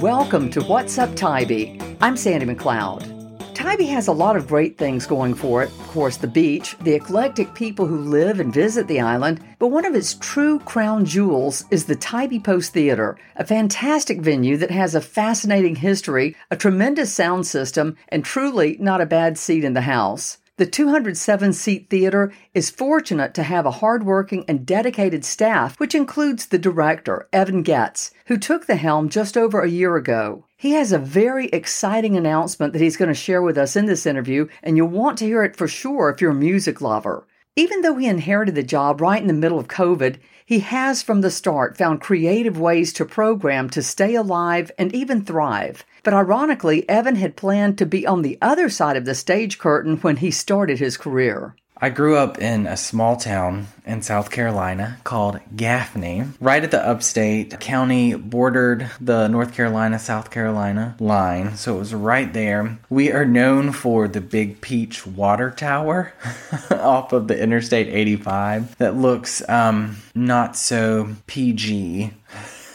welcome to What's Up Tybee. I'm Sandy McLeod. Tybee has a lot of great things going for it. Of course, the beach, the eclectic people who live and visit the island, but one of its true crown jewels is the Tybee Post Theater, a fantastic venue that has a fascinating history, a tremendous sound system, and truly not a bad seat in the house. The 207 seat theater is fortunate to have a hardworking and dedicated staff, which includes the director, Evan Goetz, who took the helm just over a year ago. He has a very exciting announcement that he's going to share with us in this interview, and you'll want to hear it for sure if you're a music lover. Even though he inherited the job right in the middle of COVID, he has from the start found creative ways to program to stay alive and even thrive. But ironically, Evan had planned to be on the other side of the stage curtain when he started his career. I grew up in a small town in South Carolina called Gaffney, right at the upstate county bordered the North Carolina South Carolina line. So it was right there. We are known for the Big Peach Water Tower off of the Interstate 85 that looks um, not so PG.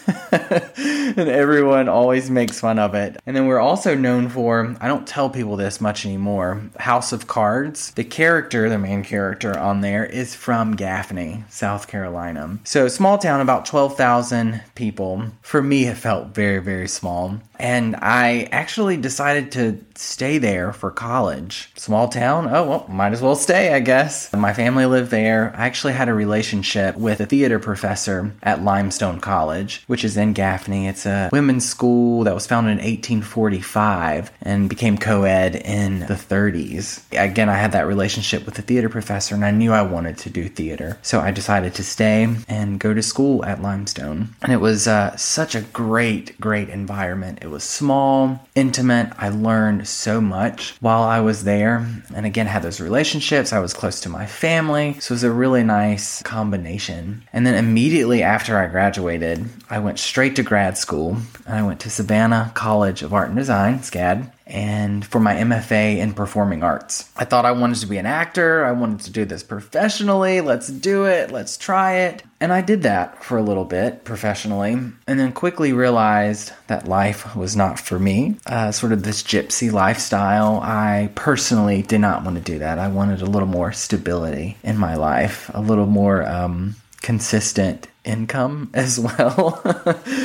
and everyone always makes fun of it. And then we're also known for, I don't tell people this much anymore, House of Cards. The character, the main character on there, is from Gaffney, South Carolina. So small town, about 12,000 people. For me, it felt very, very small. And I actually decided to stay there for college. Small town, oh, well, might as well stay, I guess. My family lived there. I actually had a relationship with a theater professor at Limestone College, which is in Gaffney. It's a women's school that was founded in 1845 and became co ed in the 30s. Again, I had that relationship with the theater professor and I knew I wanted to do theater. So I decided to stay and go to school at Limestone. And it was uh, such a great, great environment. It was small, intimate. I learned so much while I was there. And again, had those relationships. I was close to my family. So it was a really nice combination. And then immediately after I graduated, I went straight to grad school and I went to Savannah College of Art and Design, SCAD, and for my MFA in performing arts. I thought I wanted to be an actor. I wanted to do this professionally. Let's do it. Let's try it. And I did that for a little bit professionally, and then quickly realized that life was not for me. Uh, sort of this gypsy lifestyle. I personally did not want to do that. I wanted a little more stability in my life, a little more um, consistent income as well.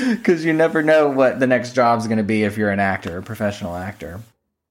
Because you never know what the next job is going to be if you're an actor a professional actor.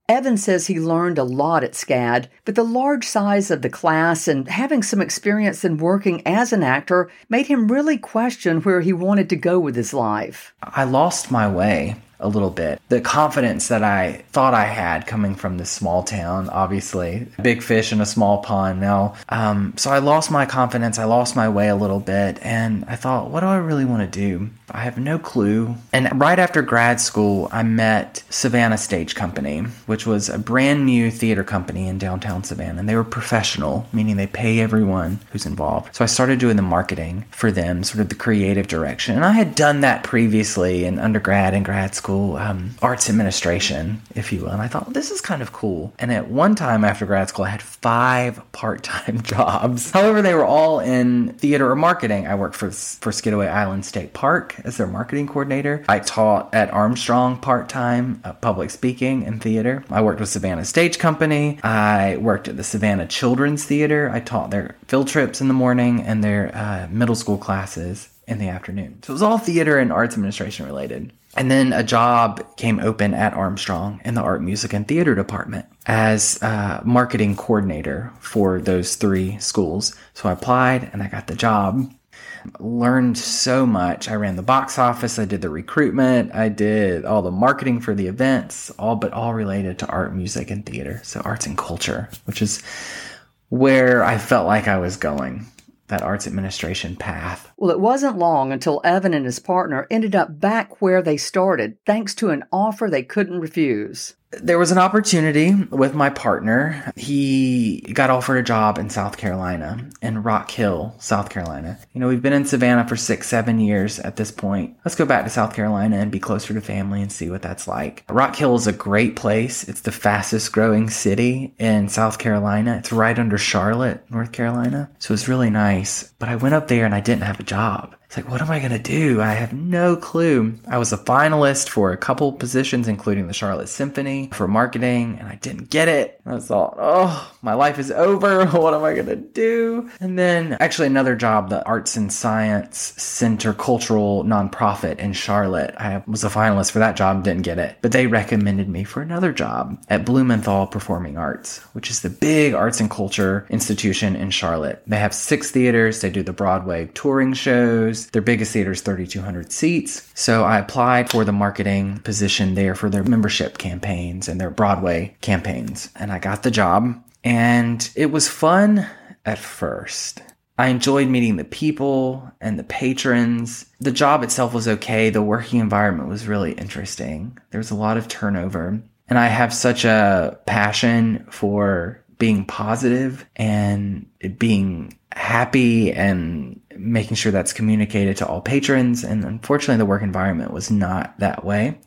Evan says he learned a lot at SCAD, but the large size of the class and having some experience in working as an actor made him really question where he wanted to go with his life. I lost my way a little bit. The confidence that I thought I had coming from this small town, obviously, big fish in a small pond now. Um, so I lost my confidence. I lost my way a little bit. And I thought, what do I really want to do? I have no clue. And right after grad school, I met Savannah Stage Company, which was a brand new theater company in downtown Savannah. And they were professional, meaning they pay everyone who's involved. So I started doing the marketing for them, sort of the creative direction. And I had done that previously in undergrad and grad school um, arts administration, if you will. And I thought, this is kind of cool. And at one time after grad school, I had five part time jobs. However, they were all in theater or marketing. I worked for, for Skidaway Island State Park as their marketing coordinator. I taught at Armstrong part time, uh, public speaking and theater. I worked with Savannah Stage Company. I worked at the Savannah Children's Theater. I taught their field trips in the morning and their uh, middle school classes in the afternoon. So it was all theater and arts administration related. And then a job came open at Armstrong in the art, music, and theater department as a marketing coordinator for those three schools. So I applied and I got the job. Learned so much. I ran the box office, I did the recruitment, I did all the marketing for the events, all but all related to art, music, and theater. So arts and culture, which is where I felt like I was going that arts administration path. Well, it wasn't long until Evan and his partner ended up back where they started, thanks to an offer they couldn't refuse there was an opportunity with my partner. He got offered a job in South Carolina, in Rock Hill, South Carolina. You know, we've been in Savannah for six, seven years at this point. Let's go back to South Carolina and be closer to family and see what that's like. Rock Hill is a great place. It's the fastest growing city in South Carolina. It's right under Charlotte, North Carolina. So it's really nice. But I went up there and I didn't have a job. It's like, what am I going to do? I have no clue. I was a finalist for a couple positions, including the Charlotte Symphony for marketing, and I didn't get it. I thought, oh, my life is over. What am I going to do? And then actually another job, the Arts and Science Center Cultural Nonprofit in Charlotte. I was a finalist for that job, didn't get it. But they recommended me for another job at Blumenthal Performing Arts, which is the big arts and culture institution in Charlotte. They have six theaters. They do the Broadway touring shows their biggest theater is 3,200 seats. So I applied for the marketing position there for their membership campaigns and their Broadway campaigns. And I got the job. And it was fun at first. I enjoyed meeting the people and the patrons. The job itself was okay. The working environment was really interesting. There was a lot of turnover. And I have such a passion for being positive and being happy and making sure that's communicated to all patrons. And unfortunately, the work environment was not that way.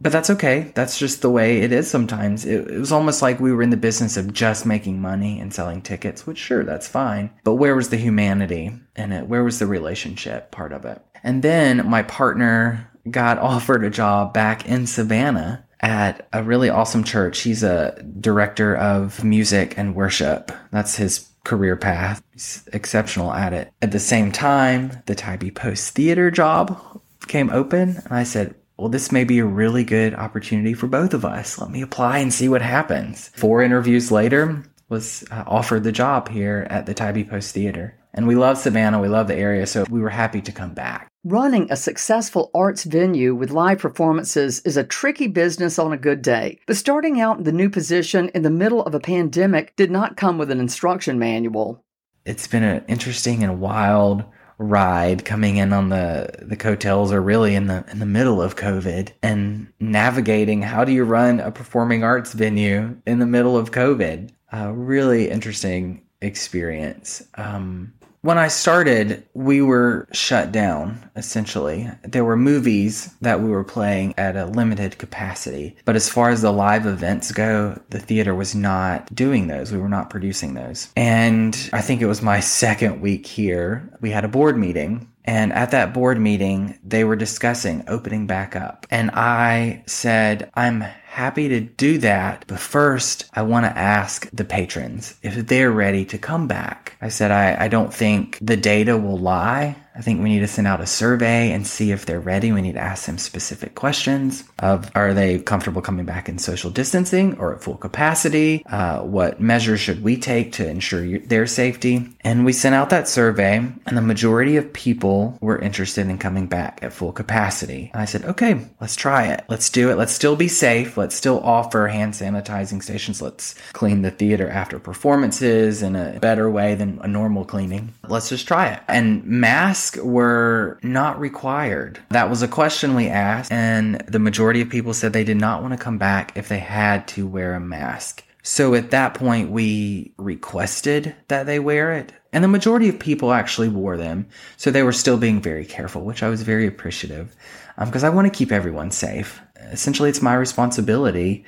But that's okay. That's just the way it is sometimes. It, it, was almost like we were in the business of just making money and selling tickets, which sure, that's fine. But where was the humanity in it? Where was the relationship part of it? And then my partner got offered a job back in Savannah at a really awesome church. He's a director of music and worship. That's his career path. He's exceptional at it. At the same time, the Tybee Post theater job came open, and I said, well, this may be a really good opportunity for both of us. Let me apply and see what happens. Four interviews later, was uh, offered the job here at the Tybee Post Theater. And we love Savannah, we love the area, so we were happy to come back. Running a successful arts venue with live performances is a tricky business on a good day. But starting out in the new position in the middle of a pandemic did not come with an instruction manual. It's been an interesting and wild ride coming in on the the coattails or really in the in the middle of COVID and navigating how do you run a performing arts venue in the middle of COVID. A really interesting experience. Um, when I started, we were shut down, essentially. There were movies that we were playing at a limited capacity. But as far as the live events go, the theater was not doing those. We were not producing those. And I think it was my second week here. We had a board meeting and at that board meeting, they were discussing opening back up. And I said, I'm happy to do that. But first, I want to ask the patrons if they're ready to come back. I said, I, I don't think the data will lie. I think we need to send out a survey and see if they're ready. We need to ask them specific questions of are they comfortable coming back in social distancing or at full capacity? Uh, what measures should we take to ensure their safety? And we sent out that survey, and the majority of people were interested in coming back at full capacity. And I said, okay, let's try it. Let's do it. Let's still be safe. Let's still offer hand sanitizing stations. Let's clean the theater after performances in a better way than a normal cleaning. Let's just try it. And mass masks were not required. That was a question we asked, and the majority of people said they did not want to come back if they had to wear a mask. So at that point, we requested that they wear it. And the majority of people actually wore them. So they were still being very careful, which I was very appreciative because um, I want to keep everyone safe. Essentially, it's my responsibility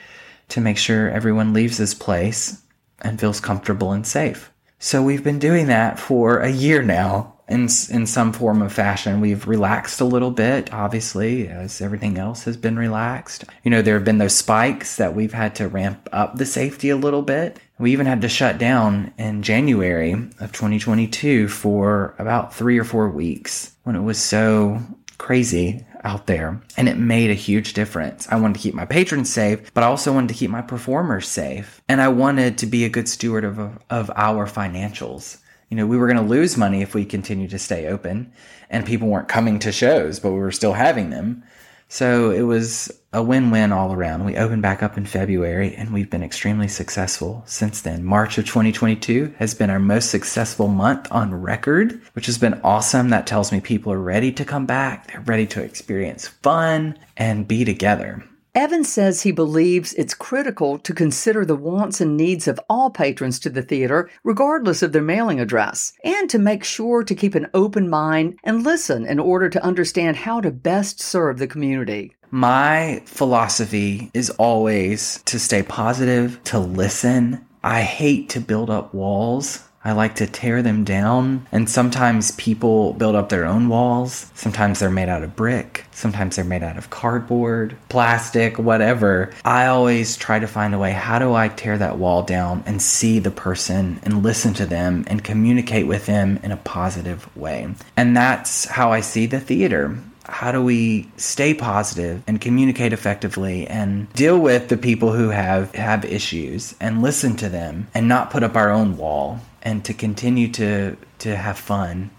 to make sure everyone leaves this place and feels comfortable and safe. So we've been doing that for a year now in in some form of fashion. We've relaxed a little bit, obviously, as everything else has been relaxed. You know, there have been those spikes that we've had to ramp up the safety a little bit. We even had to shut down in January of 2022 for about three or four weeks when it was so crazy out there. And it made a huge difference. I wanted to keep my patrons safe, but I also wanted to keep my performers safe. And I wanted to be a good steward of, of our financials. You know, we were going to lose money if we continued to stay open and people weren't coming to shows, but we were still having them. So it was a win win all around. We opened back up in February and we've been extremely successful since then. March of 2022 has been our most successful month on record, which has been awesome. That tells me people are ready to come back. They're ready to experience fun and be together. Evans says he believes it's critical to consider the wants and needs of all patrons to the theater, regardless of their mailing address, and to make sure to keep an open mind and listen in order to understand how to best serve the community. My philosophy is always to stay positive, to listen. I hate to build up walls I like to tear them down. And sometimes people build up their own walls. Sometimes they're made out of brick. Sometimes they're made out of cardboard, plastic, whatever. I always try to find a way how do I tear that wall down and see the person and listen to them and communicate with them in a positive way. And that's how I see the theater how do we stay positive and communicate effectively and deal with the people who have have issues and listen to them and not put up our own wall and to continue to to have fun?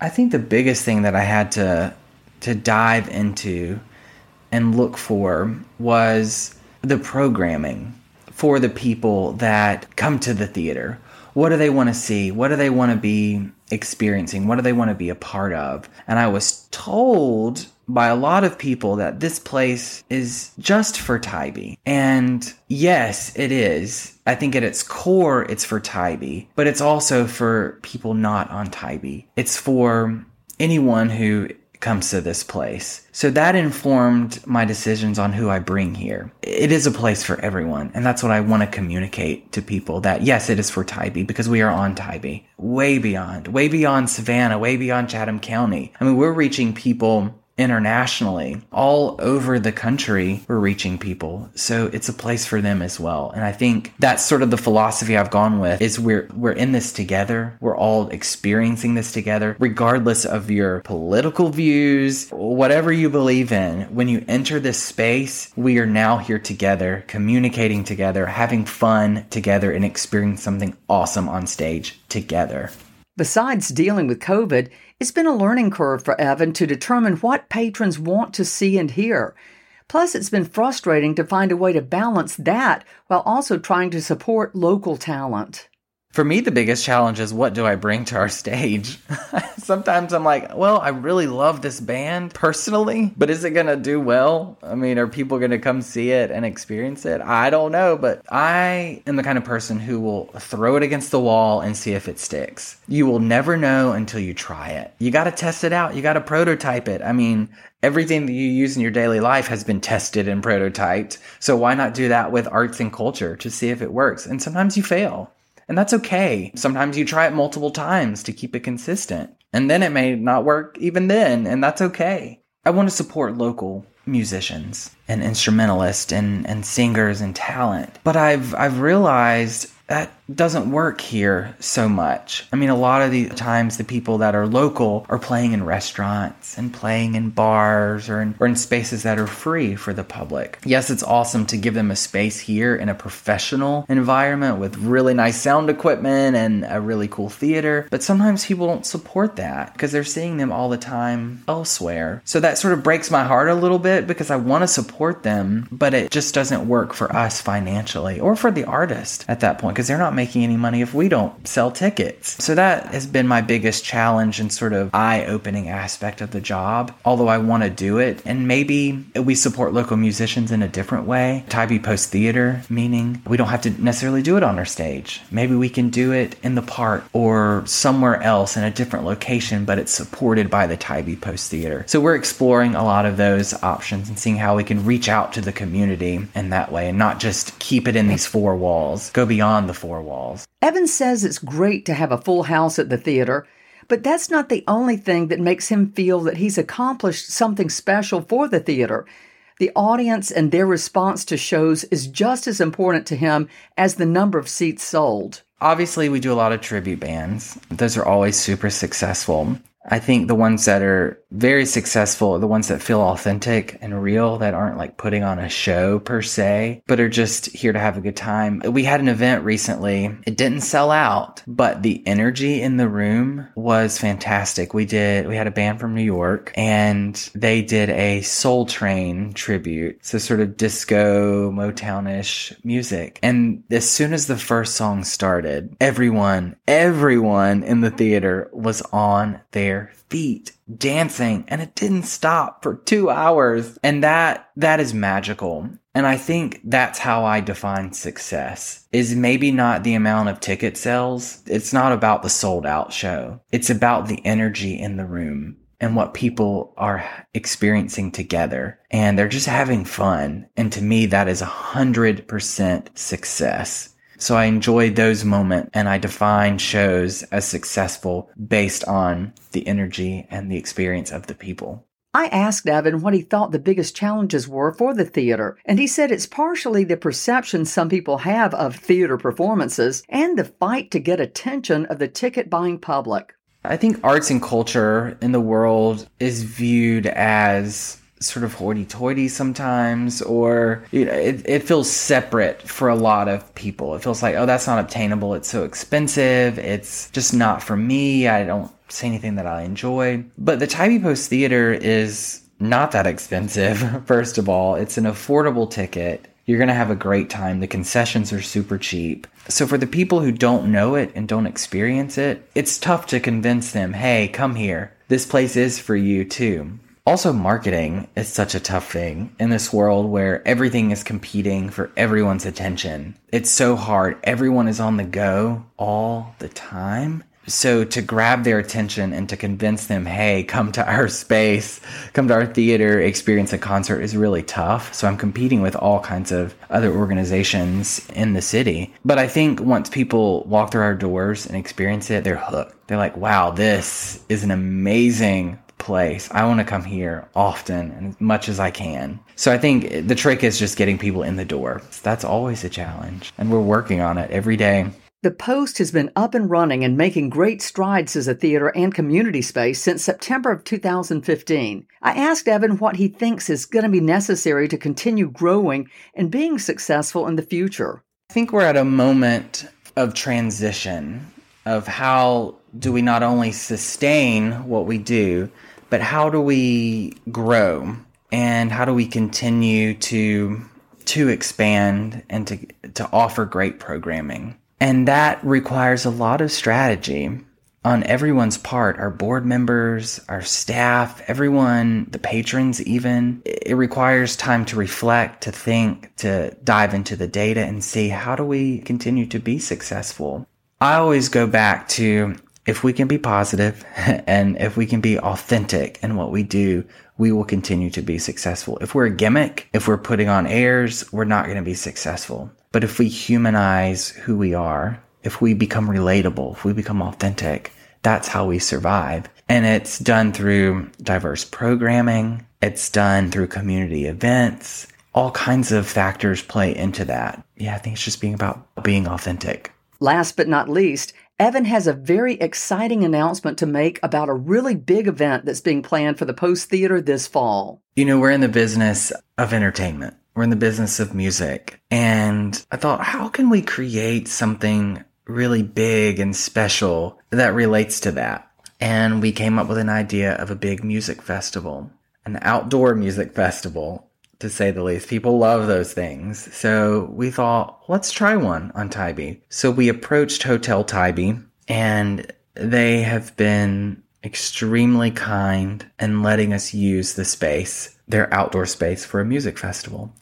I think the biggest thing that i had to to dive into and look for was the programming for the people that come to the theater what do they want to see what do they want to be experiencing? What do they want to be a part of? And I was told by a lot of people that this place is just for Tybee. And yes, it is. I think at its core, it's for Tybee, but it's also for people not on Tybee. It's for anyone who comes to this place. So that informed my decisions on who I bring here. It is a place for everyone. And that's what I want to communicate to people that yes, it is for Tybee because we are on Tybee. Way beyond, way beyond Savannah, way beyond Chatham County. I mean, we're reaching people internationally all over the country we're reaching people. So it's a place for them as well. And i think that's sort of the philosophy i've gone with is we're we're in this together. We're all experiencing this together regardless of your political views whatever you believe in. When you enter this space we are now here together communicating together having fun together and experiencing something awesome on stage together. Besides dealing with COVID, it's been a learning curve for Evan to determine what patrons want to see and hear. Plus, it's been frustrating to find a way to balance that while also trying to support local talent for me, the biggest challenge is what do I bring to our stage? Sometimes I'm like, well, I really love this band personally, but is it going to do well? I mean, are people going to come see it and experience it? I don't know, but I am the kind of person who will throw it against the wall and see if it sticks. You will never know until you try it. You got to test it out. You got to prototype it. I mean, everything that you use in your daily life has been tested and prototyped. So why not do that with arts and culture to see if it works? And sometimes you fail. And that's okay. Sometimes you try it multiple times to keep it consistent. And then it may not work even then, and that's okay. I want to support local musicians and instrumentalists and, and singers and talent. But I've I've realized that doesn't work here so much. I mean, a lot of the times the people that are local are playing in restaurants and playing in bars or in, or in spaces that are free for the public. Yes, it's awesome to give them a space here in a professional environment with really nice sound equipment and a really cool theater, but sometimes people don't support that because they're seeing them all the time elsewhere. So that sort of breaks my heart a little bit because I want to support them, but it just doesn't work for us financially or for the artist at that point because they're not making any money if we don't sell tickets. So that has been my biggest challenge and sort of eye opening aspect of the job, although I want to do it. And maybe we support local musicians in a different way. Tybee Post Theater, meaning we don't have to necessarily do it on our stage. Maybe we can do it in the park or somewhere else in a different location, but it's supported by the Tybee Post Theater. So we're exploring a lot of those options and seeing how we can reach out to the community in that way and not just keep it in these four walls, go beyond the four walls. Evans says it's great to have a full house at the theater, but that's not the only thing that makes him feel that he's accomplished something special for the theater. The audience and their response to shows is just as important to him as the number of seats sold. Obviously, we do a lot of tribute bands. Those are always super successful. I think the ones that are very successful are the ones that feel authentic and real, that aren't like putting on a show per se, but are just here to have a good time. We had an event recently. It didn't sell out, but the energy in the room was fantastic. We did, we had a band from New York and they did a Soul Train tribute. So sort of disco, Motownish music. And as soon as the first song started, everyone, everyone in the theater was on their feet dancing and it didn't stop for two hours. And that, that is magical. And I think that's how I define success is maybe not the amount of ticket sales. It's not about the sold out show. It's about the energy in the room and what people are experiencing together. And they're just having fun. And to me, that is a hundred percent success. So I enjoyed those moments and I define shows as successful based on the energy and the experience of the people. I asked Evan what he thought the biggest challenges were for the theater, and he said it's partially the perception some people have of theater performances and the fight to get attention of the ticket buying public. I think arts and culture in the world is viewed as sort of hoity-toity sometimes or you know it, it feels separate for a lot of people. It feels like oh that's not obtainable it's so expensive it's just not for me i don't say anything that i enjoy. But the tybee post theater is not that expensive first of all. It's an affordable ticket. You're going to have a great time. The concessions are super cheap. So for the people who don't know it and don't experience it it's tough to convince them hey come here. This place is for you too also, marketing is such a tough thing in this world where everything is competing for everyone's attention. It's so hard. Everyone is on the go all the time. So to grab their attention and to convince them, hey, come to our space, come to our theater, experience a concert is really tough. So I'm competing with all kinds of other organizations in the city. But I think once people walk through our doors and experience it, they're hooked. They're like, wow, this is an amazing place. I want to come here often and as much as I can. So I think the trick is just getting people in the door. That's always a challenge, and we're working on it every day. The Post has been up and running and making great strides as a theater and community space since September of 2015. I asked Evan what he thinks is going to be necessary to continue growing and being successful in the future. I think we're at a moment of transition of how do we not only sustain what we do, but how do we grow and how do we continue to to expand and to to offer great programming? And that requires a lot of strategy on everyone's part our board members, our staff, everyone, the patrons, even. It requires time to reflect, to think, to dive into the data and see how do we continue to be successful. I always go back to if we can be positive and if we can be authentic in what we do, we will continue to be successful. If we're a gimmick, if we're putting on airs, we're not going to be successful. But if we humanize who we are, if we become relatable, if we become authentic, that's how we survive. And it's done through diverse programming. It's done through community events. All kinds of factors play into that. Yeah, I think it's just being about being authentic. Last but not least, Evan has a very exciting announcement to make about a really big event that's being planned for the Post Theater this fall. You know, we're in the business of entertainment. We're in the business of music. And I thought, how can we create something really big and special that relates to that? And we came up with an idea of a big music festival, an outdoor music festival to say the least. People love those things. So we thought, let's try one on Tybee. So we approached Hotel Tybee and they have been extremely kind in letting us use the space, their outdoor space for a music festival.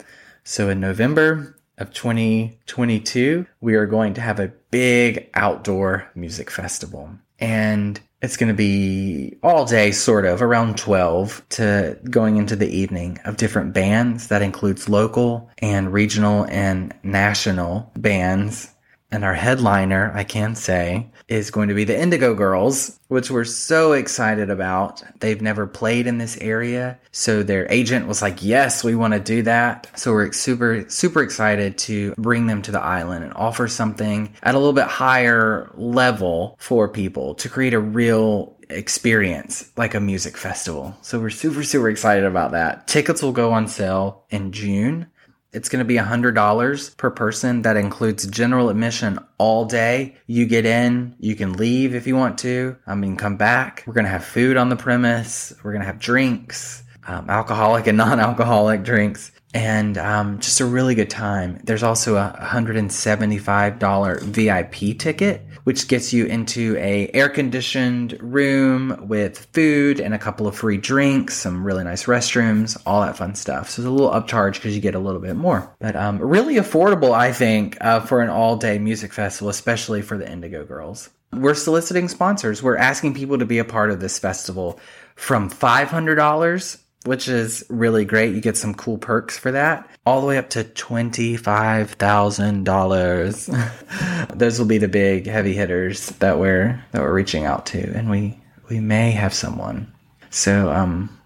So in November of 2022, we are going to have a big outdoor music festival. And it's going to be all day, sort of, around 12 to going into the evening of different bands. That includes local and regional and national bands. And our headliner, I can say, is going to be the Indigo Girls, which we're so excited about. They've never played in this area. So their agent was like, yes, we want to do that. So we're super, super excited to bring them to the island and offer something at a little bit higher level for people to create a real experience like a music festival. So we're super, super excited about that. Tickets will go on sale in June. It's going to be $100 per person. That includes general admission all day. You get in, you can leave if you want to. I mean, come back. We're going to have food on the premise. We're going to have drinks, um, alcoholic and non alcoholic drinks and um, just a really good time. There's also a $175 VIP ticket, which gets you into a air conditioned room with food and a couple of free drinks, some really nice restrooms, all that fun stuff. So it's a little upcharge because you get a little bit more, but um, really affordable, I think, uh, for an all day music festival, especially for the Indigo Girls. We're soliciting sponsors. We're asking people to be a part of this festival from $500 which is really great. You get some cool perks for that, all the way up to $25,000. Those will be the big heavy hitters that we're that we're reaching out to and we we may have someone. So um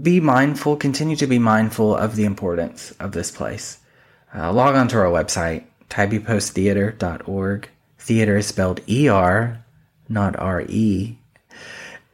be mindful, continue to be mindful of the importance of this place. Uh, log on to our website, tybeeposttheater.org. Theater is spelled E R, not R E.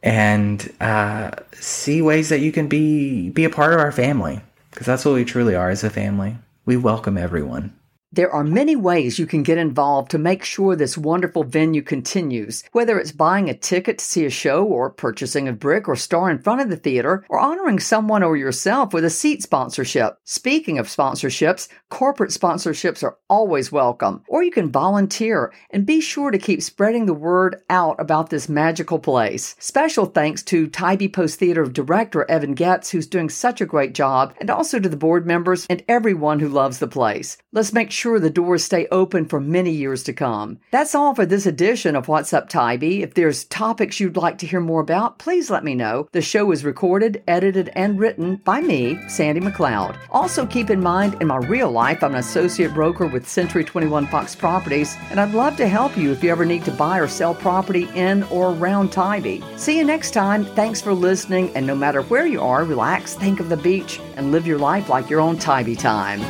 And uh, see ways that you can be be a part of our family, because that's what we truly are as a family. We welcome everyone. There are many ways you can get involved to make sure this wonderful venue continues, whether it's buying a ticket to see a show or purchasing a brick or star in front of the theater or honoring someone or yourself with a seat sponsorship. Speaking of sponsorships, corporate sponsorships are always welcome, or you can volunteer and be sure to keep spreading the word out about this magical place. Special thanks to Tybee Post Theater director Evan Goetz, who's doing such a great job, and also to the board members and everyone who loves the place. Let's make sure the doors stay open for many years to come. That's all for this edition of What's Up Tybee. If there's topics you'd like to hear more about, please let me know. The show is recorded, edited, and written by me, Sandy McLeod. Also keep in mind, in my real life, I'm an associate broker with Century 21 Fox Properties, and I'd love to help you if you ever need to buy or sell property in or around Tybee. See you next time. Thanks for listening, and no matter where you are, relax, think of the beach, and live your life like you're on Tybee time.